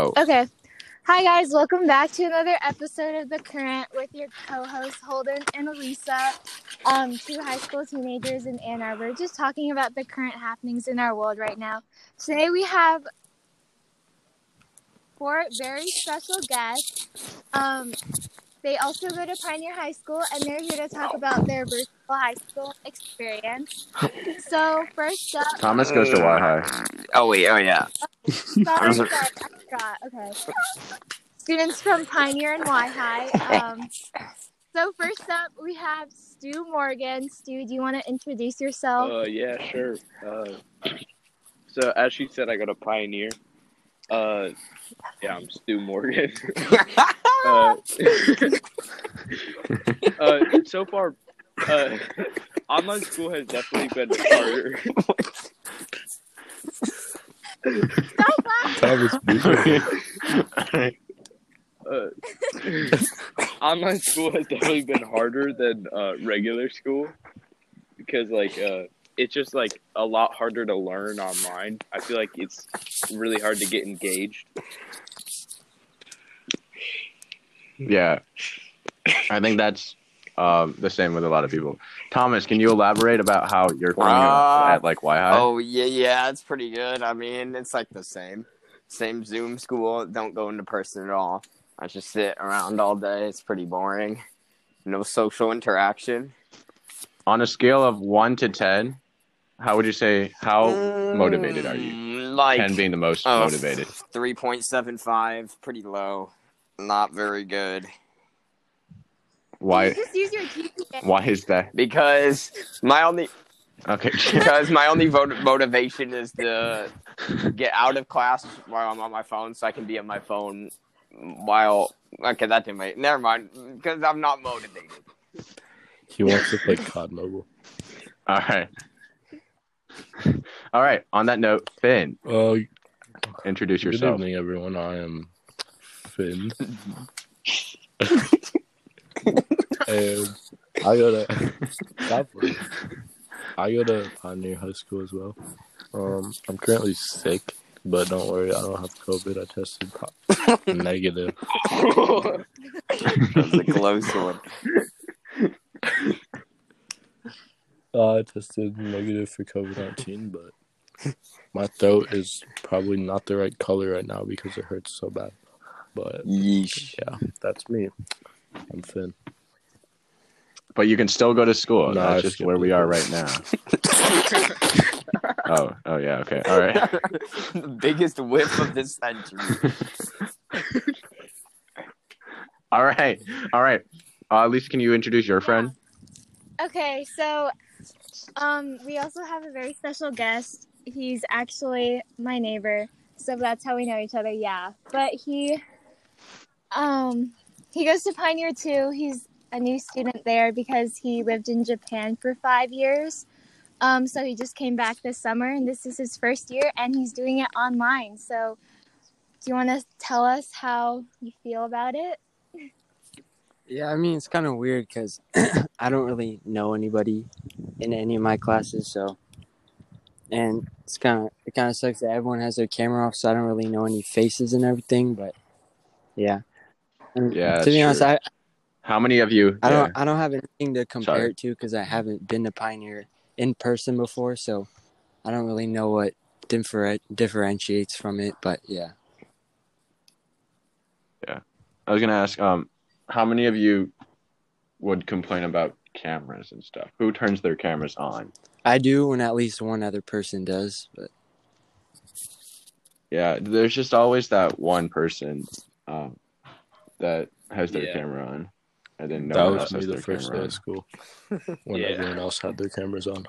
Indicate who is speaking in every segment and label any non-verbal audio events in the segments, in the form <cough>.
Speaker 1: Okay. Hi, guys. Welcome back to another episode of The Current with your co hosts, Holden and Alysa, um, two high school teenagers in Ann Arbor, just talking about the current happenings in our world right now. Today, we have four very special guests. Um, they also go to Pioneer High School, and they're here to talk about their virtual high school experience. So, first up,
Speaker 2: Thomas goes to Y High.
Speaker 3: Oh wait, oh yeah.
Speaker 1: Sorry, sorry, I forgot. Okay. Students from Pioneer and Y High. Um, so first up, we have Stu Morgan. Stu, do you want to introduce yourself?
Speaker 4: Uh, yeah, sure. Uh, <clears throat> so as she said, I go to Pioneer. Uh, yeah, I'm Stu Morgan. <laughs> uh, <laughs> uh, so far, uh, online school has definitely been <laughs> harder.
Speaker 1: Stop laughing.
Speaker 4: Uh, online school has definitely been harder than uh, regular school because, like, uh, it's just like a lot harder to learn online. I feel like it's really hard to get engaged.
Speaker 2: Yeah, I think that's um, the same with a lot of people. Thomas, can you elaborate about how you're feeling
Speaker 3: Uh,
Speaker 2: at like Y High?
Speaker 3: Oh yeah, yeah, it's pretty good. I mean, it's like the same, same Zoom school. Don't go into person at all. I just sit around all day. It's pretty boring. No social interaction.
Speaker 2: On a scale of one to ten, how would you say how motivated are you?
Speaker 3: Mm, Like
Speaker 2: ten being the most
Speaker 3: oh,
Speaker 2: motivated.
Speaker 3: Three point seven five, pretty low. Not very good.
Speaker 2: Why?
Speaker 1: Just use your GPA.
Speaker 2: Why is that?
Speaker 3: Because my only
Speaker 2: Okay. <laughs>
Speaker 3: because my only vot- motivation is to get out of class while I'm on my phone, so I can be on my phone while. Okay, that didn't make. Never mind, because I'm not motivated.
Speaker 5: he wants to play COD Mobile.
Speaker 2: All right. <laughs> All right. On that note, Finn, introduce
Speaker 5: good
Speaker 2: yourself.
Speaker 5: evening, everyone. I am Finn. <laughs> and I go to stop it. I go to Pioneer High School as well. Um, I'm currently sick, but don't worry, I don't have COVID. I tested po- negative. <laughs>
Speaker 3: That's a close one.
Speaker 5: Uh, I tested negative for COVID nineteen, but my throat is probably not the right color right now because it hurts so bad. But
Speaker 3: Yeesh.
Speaker 5: yeah, that's me. I'm Finn.
Speaker 2: But you can still go to school.
Speaker 5: No, I
Speaker 2: That's just where we are right now. <laughs> oh, oh yeah. Okay. All right.
Speaker 3: the biggest whiff of this century.
Speaker 2: All right. All right. Uh, Lisa, can you introduce your friend?
Speaker 1: Okay, so um, we also have a very special guest. He's actually my neighbor, so that's how we know each other. Yeah, but he um he goes to Pioneer too. He's a new student there because he lived in Japan for five years. Um, so he just came back this summer, and this is his first year, and he's doing it online. So, do you want to tell us how you feel about it?
Speaker 6: Yeah, I mean it's kind of weird because <clears throat> I don't really know anybody in any of my classes, so and it's kind of it kind of sucks that everyone has their camera off, so I don't really know any faces and everything. But yeah, And
Speaker 2: Yeah,
Speaker 6: to be
Speaker 2: that's
Speaker 6: honest. I
Speaker 2: How many of you?
Speaker 6: I don't
Speaker 2: yeah.
Speaker 6: I don't have anything to compare
Speaker 2: Sorry.
Speaker 6: it to because I haven't been to Pioneer in person before, so I don't really know what differ- differentiates from it. But yeah, yeah,
Speaker 2: I was gonna ask, um, how many of you would complain about cameras and stuff? Who turns their cameras on?
Speaker 6: I do when at least one other person does. But
Speaker 2: Yeah, there's just always that one person um, that has their
Speaker 4: Yeah.
Speaker 2: camera on, and then no
Speaker 5: that
Speaker 2: one
Speaker 5: was
Speaker 2: else
Speaker 5: me
Speaker 2: has
Speaker 5: the
Speaker 2: their
Speaker 5: first day
Speaker 2: camera
Speaker 5: of
Speaker 2: on.
Speaker 5: school <laughs> when
Speaker 4: Yeah.
Speaker 5: everyone else had their cameras on.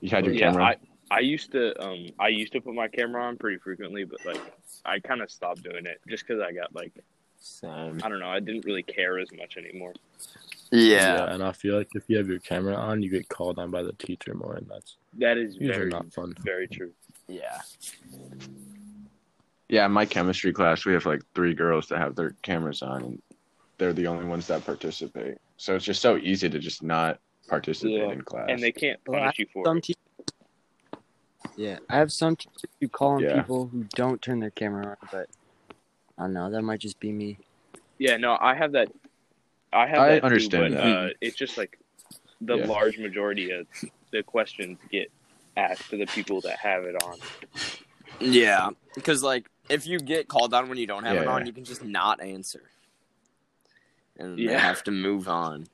Speaker 2: You had your
Speaker 4: yeah,
Speaker 2: camera.
Speaker 4: I, I used to um I used to put my camera on pretty frequently, but like I kind of stopped doing it just because I got like
Speaker 3: Same.
Speaker 4: I don't know I didn't really care as much anymore.
Speaker 3: Yeah.
Speaker 5: and I feel like if you have your camera on, you get called on by the teacher more, and that's
Speaker 4: That is very
Speaker 5: not fun.
Speaker 4: very true.
Speaker 3: Yeah.
Speaker 2: Yeah, in my chemistry class, we have like three girls that have their cameras on, and they're the only ones that participate. So it's just so easy to just not participate
Speaker 4: Yeah,
Speaker 2: in class.
Speaker 4: And they can't
Speaker 6: Well,
Speaker 4: you for
Speaker 6: some
Speaker 4: it.
Speaker 6: te- yeah, I have some teachers who call on
Speaker 2: Yeah.
Speaker 6: people who don't turn their camera on, but I don't know. That might just be me.
Speaker 4: Yeah, no, I have that. I have
Speaker 2: I
Speaker 4: that too,
Speaker 2: understand
Speaker 4: but,
Speaker 2: that.
Speaker 4: Uh, it's just like the
Speaker 2: Yeah.
Speaker 4: large majority of the questions get asked to the people that have it on.
Speaker 3: Yeah, because like if you get called on when you don't have
Speaker 2: Yeah,
Speaker 3: it on,
Speaker 2: yeah.
Speaker 3: you can just not answer, and they
Speaker 4: Yeah.
Speaker 3: have to move on.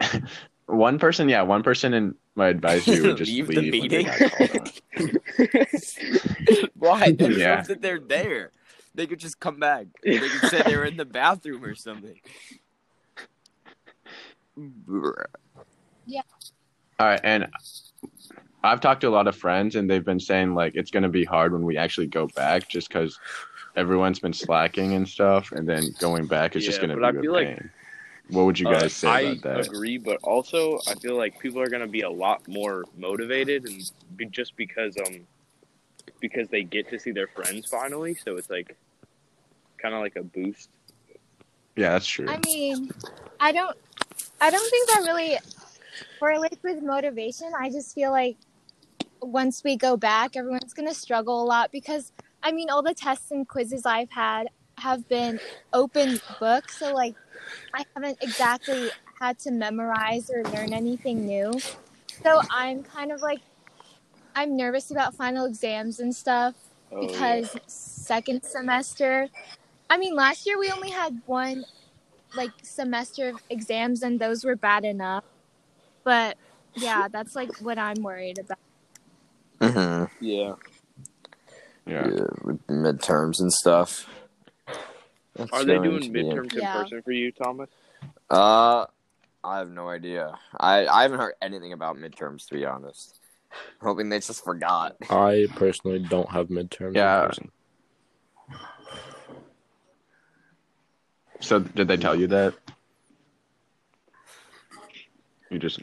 Speaker 3: <laughs>
Speaker 2: One person, yeah, one person in my advisory would <laughs> just
Speaker 3: Leave
Speaker 2: leave,
Speaker 3: the meeting.
Speaker 2: got called on. <laughs>
Speaker 3: Why? That
Speaker 2: Yeah.
Speaker 3: that they're there. They could just come back. They could say they were in the <laughs> bathroom or something. Yeah.
Speaker 2: All right, and I've talked to a lot of friends, and they've been saying like it's gonna be hard when we actually go back, just because everyone's been slacking and stuff, and then going back is just gonna
Speaker 4: but
Speaker 2: be
Speaker 4: I
Speaker 2: a
Speaker 4: feel like-
Speaker 2: pain. what would you
Speaker 4: Uh,
Speaker 2: guys say
Speaker 4: I
Speaker 2: about that?
Speaker 4: agree, but also I feel like people are gonna be a lot more motivated, and be, just because um because they get to see their friends finally, so it's like kind of like a boost.
Speaker 2: Yeah, that's true.
Speaker 1: I mean, I don't, I don't think that really correlates with motivation. I just feel like once we go back, everyone's gonna struggle a lot because I mean, all the tests and quizzes I've had have been open book, so like I haven't exactly had to memorize or learn anything new. So I'm kind of like I'm nervous about final exams and stuff
Speaker 4: Oh,
Speaker 1: because second semester i mean last year we only had one like semester of exams and those were bad enough but yeah that's like what i'm worried about
Speaker 3: hmm
Speaker 4: yeah.
Speaker 2: yeah.
Speaker 3: Yeah, with midterms and stuff. That's
Speaker 4: Are they doing midterms in
Speaker 1: Yeah.
Speaker 4: person for you, Thomas?
Speaker 3: Uh, I have no idea. I I haven't heard anything about midterms to be honest. Hoping they just forgot.
Speaker 5: I personally don't have midterms.
Speaker 2: Yeah.
Speaker 5: person.
Speaker 2: So did they tell you that? You just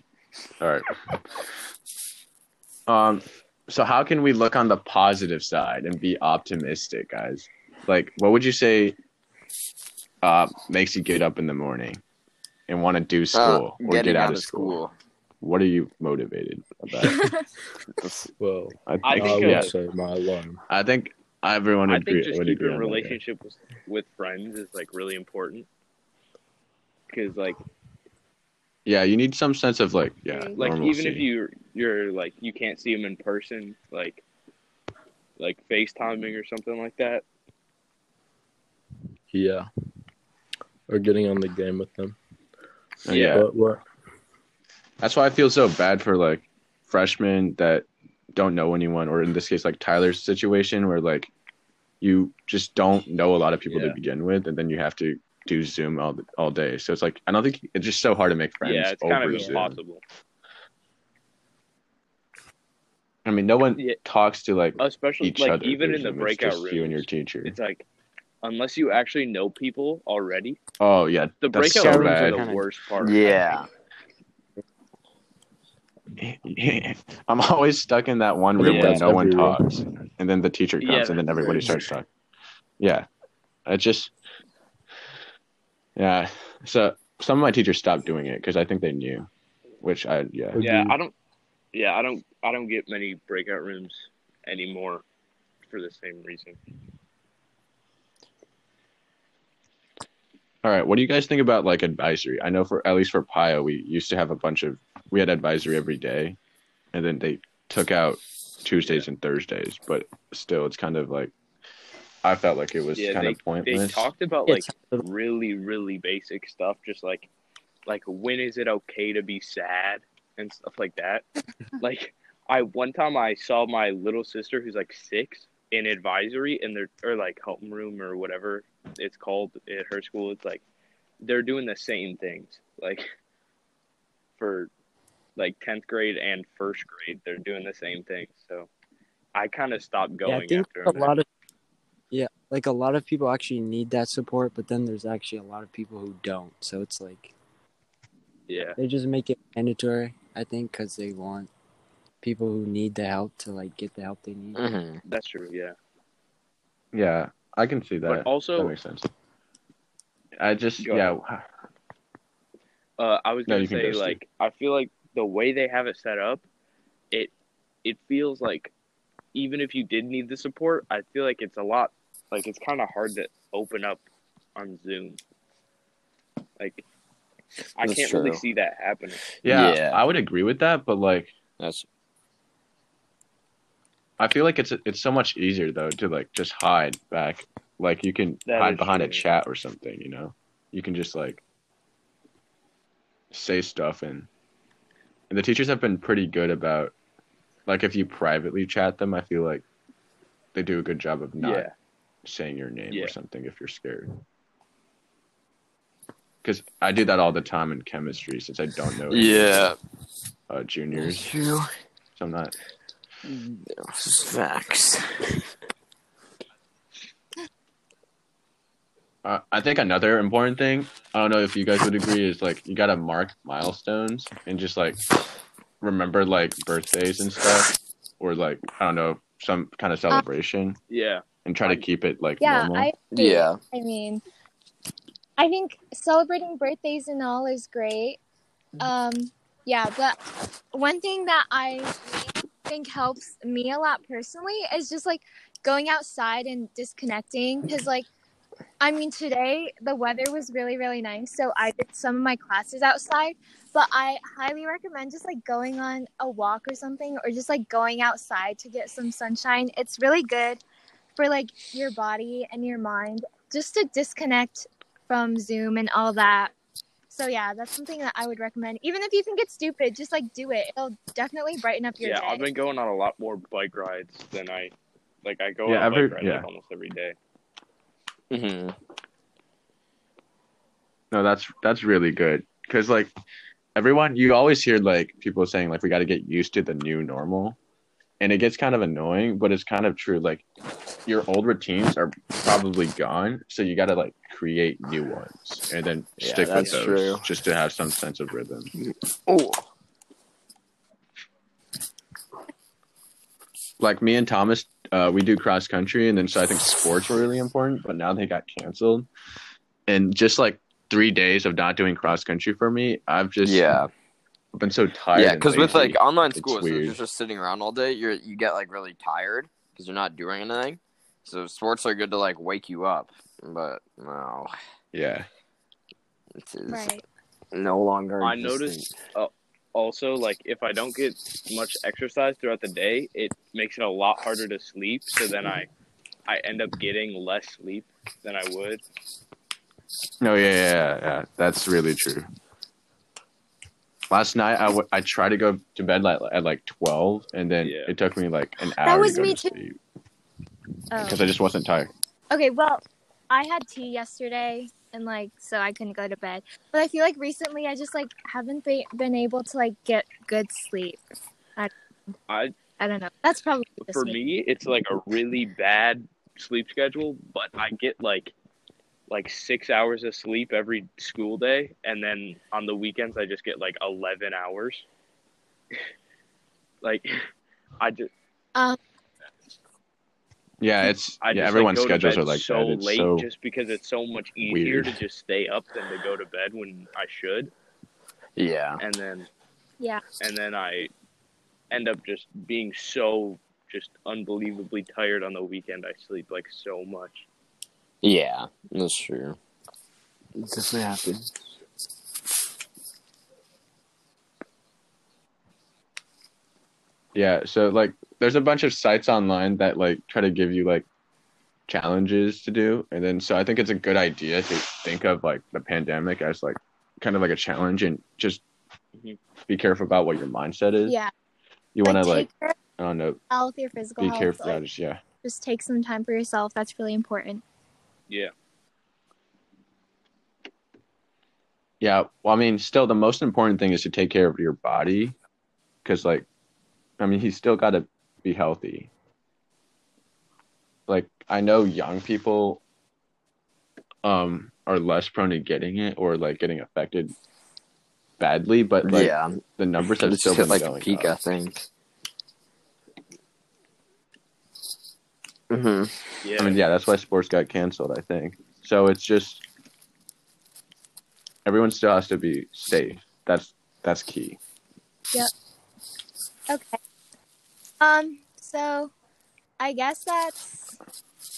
Speaker 2: all right. Um so how can we look on the positive side and be optimistic, guys? Like what would you say uh makes you get up in the morning and want to do
Speaker 3: Uh,
Speaker 2: school or get out,
Speaker 3: out
Speaker 2: of
Speaker 3: of
Speaker 2: school?
Speaker 3: school.
Speaker 2: What are you motivated about? <laughs>
Speaker 5: Well,
Speaker 2: I,
Speaker 4: I
Speaker 5: I,
Speaker 4: think,
Speaker 5: would
Speaker 4: uh,
Speaker 5: say my alarm.
Speaker 2: I think everyone
Speaker 4: I
Speaker 2: would agree,
Speaker 4: think just keeping a relationship with, with friends is like really important. Because like
Speaker 2: Yeah, you need some sense of like yeah,
Speaker 4: like even if you you're like you can't see them in person, like like FaceTiming or something like that.
Speaker 5: Yeah. Or getting on the game with them.
Speaker 2: Yeah.
Speaker 5: But what?
Speaker 2: That's why I feel so bad for like freshmen that don't know anyone, or in this case, like Tyler's situation, where like you just don't know a lot of people
Speaker 4: Yeah.
Speaker 2: to begin with, and then you have to do Zoom all all day. So it's like I don't think it's just so hard to make friends
Speaker 4: yeah, it's
Speaker 2: over
Speaker 4: kind of
Speaker 2: Zoom.
Speaker 4: impossible.
Speaker 2: I mean, no one
Speaker 4: Yeah.
Speaker 2: talks to like oh,
Speaker 4: Especially
Speaker 2: each
Speaker 4: like
Speaker 2: other.
Speaker 4: even in the
Speaker 2: Zoom. It's
Speaker 4: breakout room.
Speaker 2: you and your teacher.
Speaker 4: It's like unless you actually know people already,
Speaker 2: Oh yeah,
Speaker 4: the
Speaker 2: that's
Speaker 4: breakout
Speaker 2: so
Speaker 4: rooms
Speaker 2: bad.
Speaker 4: are the worst part.
Speaker 3: Yeah. <laughs>
Speaker 2: I'm always stuck in that one room
Speaker 5: think
Speaker 2: where
Speaker 5: that's
Speaker 2: no one
Speaker 5: every room.
Speaker 2: talks, and then the teacher comes,
Speaker 4: Yeah,
Speaker 2: and then everybody starts talking. Yeah, it just, yeah. So some of my teachers stopped doing it because I think they knew, which I yeah.
Speaker 4: Yeah, I don't. Yeah, I don't. I don't get many breakout rooms anymore for the same reason.
Speaker 2: All right, what do you guys think about like advisory? I know for at least for Pio, we used to have a bunch of we had advisory every day, and then they took out Tuesdays and Thursdays, but still, it's kind of like I felt like it was
Speaker 4: Yeah,
Speaker 2: kind of pointless.
Speaker 4: They talked about like
Speaker 6: It's
Speaker 4: really, really basic stuff, just like like when is it okay to be sad and stuff like that. <laughs> like I one time I saw my little sister who's like six in advisory in their or like homeroom or whatever it's called at her school. It's like they're doing the same things. Like for like tenth grade and first grade, they're doing the same thing. So I kind of stopped
Speaker 6: yeah, I
Speaker 4: going
Speaker 6: think
Speaker 4: after
Speaker 6: a lot of yeah, like a lot of people actually need that support, but then there's actually a lot of people who don't. So it's like
Speaker 4: Yeah.
Speaker 6: they just make it mandatory. I think because they want people who need the help to like get the help they need.
Speaker 3: hmm
Speaker 4: That's true, yeah.
Speaker 2: yeah, I can see that.
Speaker 4: But
Speaker 2: that
Speaker 4: also
Speaker 2: makes sense. I just yeah.
Speaker 4: Uh, I was gonna
Speaker 2: you can
Speaker 4: say like I feel like the way they have it set up, it it feels like even if you did need the support, I feel like it's a lot like it's kind of hard to open up on Zoom. Like I
Speaker 3: That's
Speaker 4: can't really see that happening.
Speaker 2: Yeah,
Speaker 3: Yeah.
Speaker 2: I would agree with that, but like
Speaker 3: That's
Speaker 2: I feel like it's it's so much easier though to like just hide back. Like you can
Speaker 4: That
Speaker 2: hide
Speaker 4: is
Speaker 2: behind a chat or something, you know. You can just like say stuff and and the teachers have been pretty good about like if you privately chat them, I feel like they do a good job of not
Speaker 4: Yeah.
Speaker 2: saying your name
Speaker 4: Yeah.
Speaker 2: or something if you're scared. Because I do that all the time in chemistry since I don't know
Speaker 3: yeah.
Speaker 2: uh, juniors, so I'm not.
Speaker 3: Facts.
Speaker 2: Uh, I think another important thing, I don't know if you guys would agree, is like you gotta mark milestones and just like remember like birthdays and stuff, or like I don't know some kind of celebration,
Speaker 4: Yeah.
Speaker 2: and try to keep it like
Speaker 1: Yeah,
Speaker 2: normal.
Speaker 1: I agree.
Speaker 3: Yeah.
Speaker 1: I mean, I think celebrating birthdays and all is great. Um, yeah, but one thing that I think helps me a lot personally is just like going outside and disconnecting because like I mean today the weather was really really nice so I did some of my classes outside but I highly recommend just like going on a walk or something or just like going outside to get some sunshine it's really good for like your body and your mind just to disconnect from Zoom and all that. So yeah, that's something that I would recommend. Even if you think it's stupid, just like do it. It'll definitely brighten up your
Speaker 4: Yeah,
Speaker 1: day.
Speaker 4: Yeah, I've been going on a lot more bike rides than I like. I go
Speaker 2: Yeah,
Speaker 4: on
Speaker 2: every-
Speaker 4: bike rides
Speaker 2: yeah.
Speaker 4: like almost every day.
Speaker 3: Hmm
Speaker 2: No, that's that's really good because like everyone, you always hear like people saying like we got to get used to the new normal, and it gets kind of annoying, but it's kind of true. Like your old routines are probably gone, so you got to like create new ones and then
Speaker 3: Yeah,
Speaker 2: stick with those
Speaker 3: true.
Speaker 2: just to have some sense of rhythm.
Speaker 3: Oh.
Speaker 2: Like me and Thomas, uh, we do cross country, and then so I think sports were really important, but now they got canceled, and just like three days of not doing cross country for me, I've just
Speaker 3: Yeah.
Speaker 2: I've been so tired.
Speaker 3: Yeah, because with like online
Speaker 2: It's
Speaker 3: school, so you're just sitting around all day, you're you get like really tired because you're not doing anything. So sports are good to like wake you up, but no,
Speaker 2: yeah.
Speaker 3: it is
Speaker 1: right.
Speaker 3: no longer.
Speaker 4: I
Speaker 3: existing.
Speaker 4: noticed also like if I don't get much exercise throughout the day, it makes it a lot harder to sleep. So then I I end up getting less sleep than I would.
Speaker 2: No, yeah, yeah, yeah, yeah. That's really true. Last night, I, w- I tried to go to bed like at like twelve, and then
Speaker 4: Yeah.
Speaker 2: it took me like an hour That
Speaker 1: was
Speaker 2: to go
Speaker 1: me
Speaker 2: to
Speaker 1: too.
Speaker 2: sleep
Speaker 1: Oh.
Speaker 2: because I just wasn't tired.
Speaker 1: Okay, well, I had tea yesterday and like so I couldn't go to bed. But I feel like recently I just like haven't be- been able to like get good sleep. I
Speaker 4: I
Speaker 1: I don't know. That's probably
Speaker 4: for me, it's like a really bad sleep schedule, but I get like like six hours of sleep every school day, and then on the weekends I just get like eleven hours. <laughs> like <laughs> I just um,
Speaker 2: Yeah, hmm. it's
Speaker 4: I
Speaker 2: yeah. Everyone's
Speaker 4: like,
Speaker 2: schedules are like
Speaker 4: so
Speaker 2: that. It's
Speaker 4: late
Speaker 2: so
Speaker 4: just because it's so much easier
Speaker 2: weird.
Speaker 4: to just stay up than to go to bed when I should,
Speaker 3: Yeah,
Speaker 4: and then
Speaker 1: yeah.
Speaker 4: and then I end up just being so just unbelievably tired on the weekend. I sleep like so much.
Speaker 3: yeah, that's true. It definitely happens.
Speaker 2: Yeah. So like, there's a bunch of sites online that like try to give you like challenges to do, and then so I think it's a good idea to think of like the pandemic as like kind of like a challenge, and just be careful about what your mindset is.
Speaker 1: Yeah.
Speaker 2: You want to
Speaker 1: like,
Speaker 2: like
Speaker 1: take care of
Speaker 2: I don't know,
Speaker 1: your health, your physical
Speaker 2: be
Speaker 1: health.
Speaker 2: careful.
Speaker 1: like,
Speaker 2: Just, yeah.
Speaker 1: just take some time for yourself. That's really important.
Speaker 4: Yeah.
Speaker 2: Yeah, well, I mean, still, the most important thing is to take care of your body, because, like, I mean, he's still got to be healthy. Like, I know young people, um, are less prone to getting it or like getting affected badly, but like
Speaker 3: yeah,
Speaker 2: the numbers have
Speaker 3: it's
Speaker 2: still
Speaker 3: hit
Speaker 2: been
Speaker 3: like a
Speaker 2: going
Speaker 3: peak,
Speaker 2: up.
Speaker 3: I think. hmm
Speaker 4: Yeah.
Speaker 2: I mean, yeah, that's why sports got canceled. I think so. It's just everyone still has to be safe. That's that's key. Yeah.
Speaker 1: Okay. Um. So, I guess that's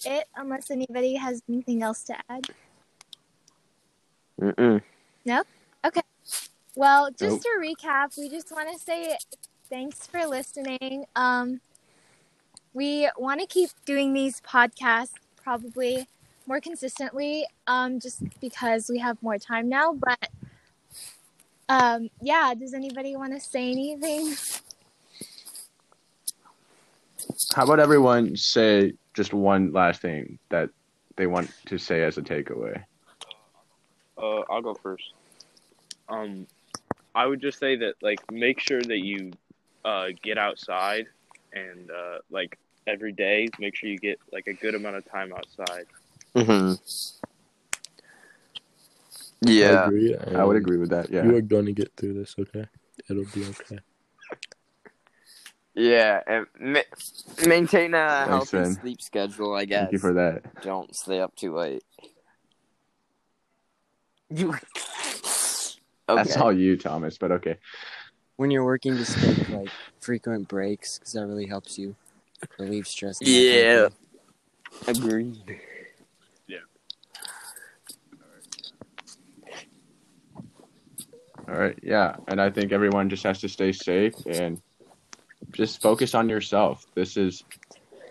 Speaker 1: it, unless anybody has anything else to add.
Speaker 3: Mm-mm.
Speaker 1: Well, just to recap, we just want to say thanks for listening. Um, we want to keep doing these podcasts probably more consistently, um, just because we have more time now. But um, yeah, does anybody want to say anything?
Speaker 2: How about everyone say just one last thing that they want to say as a takeaway?
Speaker 4: Uh, I'll go first. Um, I would just say that like make sure that you uh, get outside and uh, like every day make sure you get like a good amount of time outside.
Speaker 3: Mm-hmm.
Speaker 5: I
Speaker 3: Yeah.
Speaker 5: agree.
Speaker 2: I would agree with that. Yeah.
Speaker 5: You are going to get through this, okay? It'll be okay.
Speaker 3: Yeah. And ma- maintain a
Speaker 2: Thanks,
Speaker 3: healthy
Speaker 2: Finn.
Speaker 3: sleep schedule, I guess.
Speaker 2: Thank you for that.
Speaker 3: Don't stay up too late. You. <laughs> Okay.
Speaker 2: That's all you, Thomas. But okay.
Speaker 6: When you're working, just take like frequent breaks because that really helps you relieve stress. and that kind
Speaker 3: Yeah.
Speaker 6: thing.
Speaker 3: Agreed.
Speaker 2: All right. Yeah. And I think everyone just has to stay safe and just focus on yourself. This is,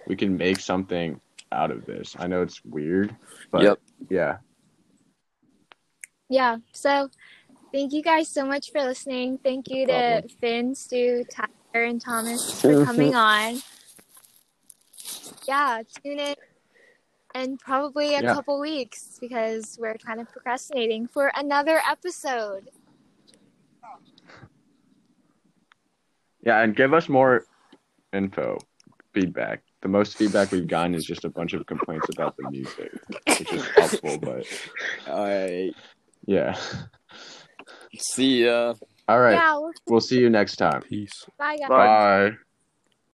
Speaker 2: we can make something out of this. I know it's weird, but
Speaker 3: Yep.
Speaker 2: yeah.
Speaker 1: Yeah. So thank you guys so much for listening. Thank you to
Speaker 2: Problem.
Speaker 1: Finn, Stu, Tyler, and Thomas for <laughs> coming on. Yeah, tune in and probably a
Speaker 2: Yeah.
Speaker 1: couple weeks because we're kind of procrastinating for another episode.
Speaker 2: Yeah. And give us more info, feedback. The most feedback we've gotten is just a bunch of complaints about the music, which is helpful, but
Speaker 3: All right.
Speaker 2: yeah.
Speaker 3: See ya.
Speaker 2: All right.
Speaker 1: Yeah, we'll,
Speaker 2: We'll see you next time.
Speaker 5: Peace.
Speaker 1: bye guys.
Speaker 2: Bye.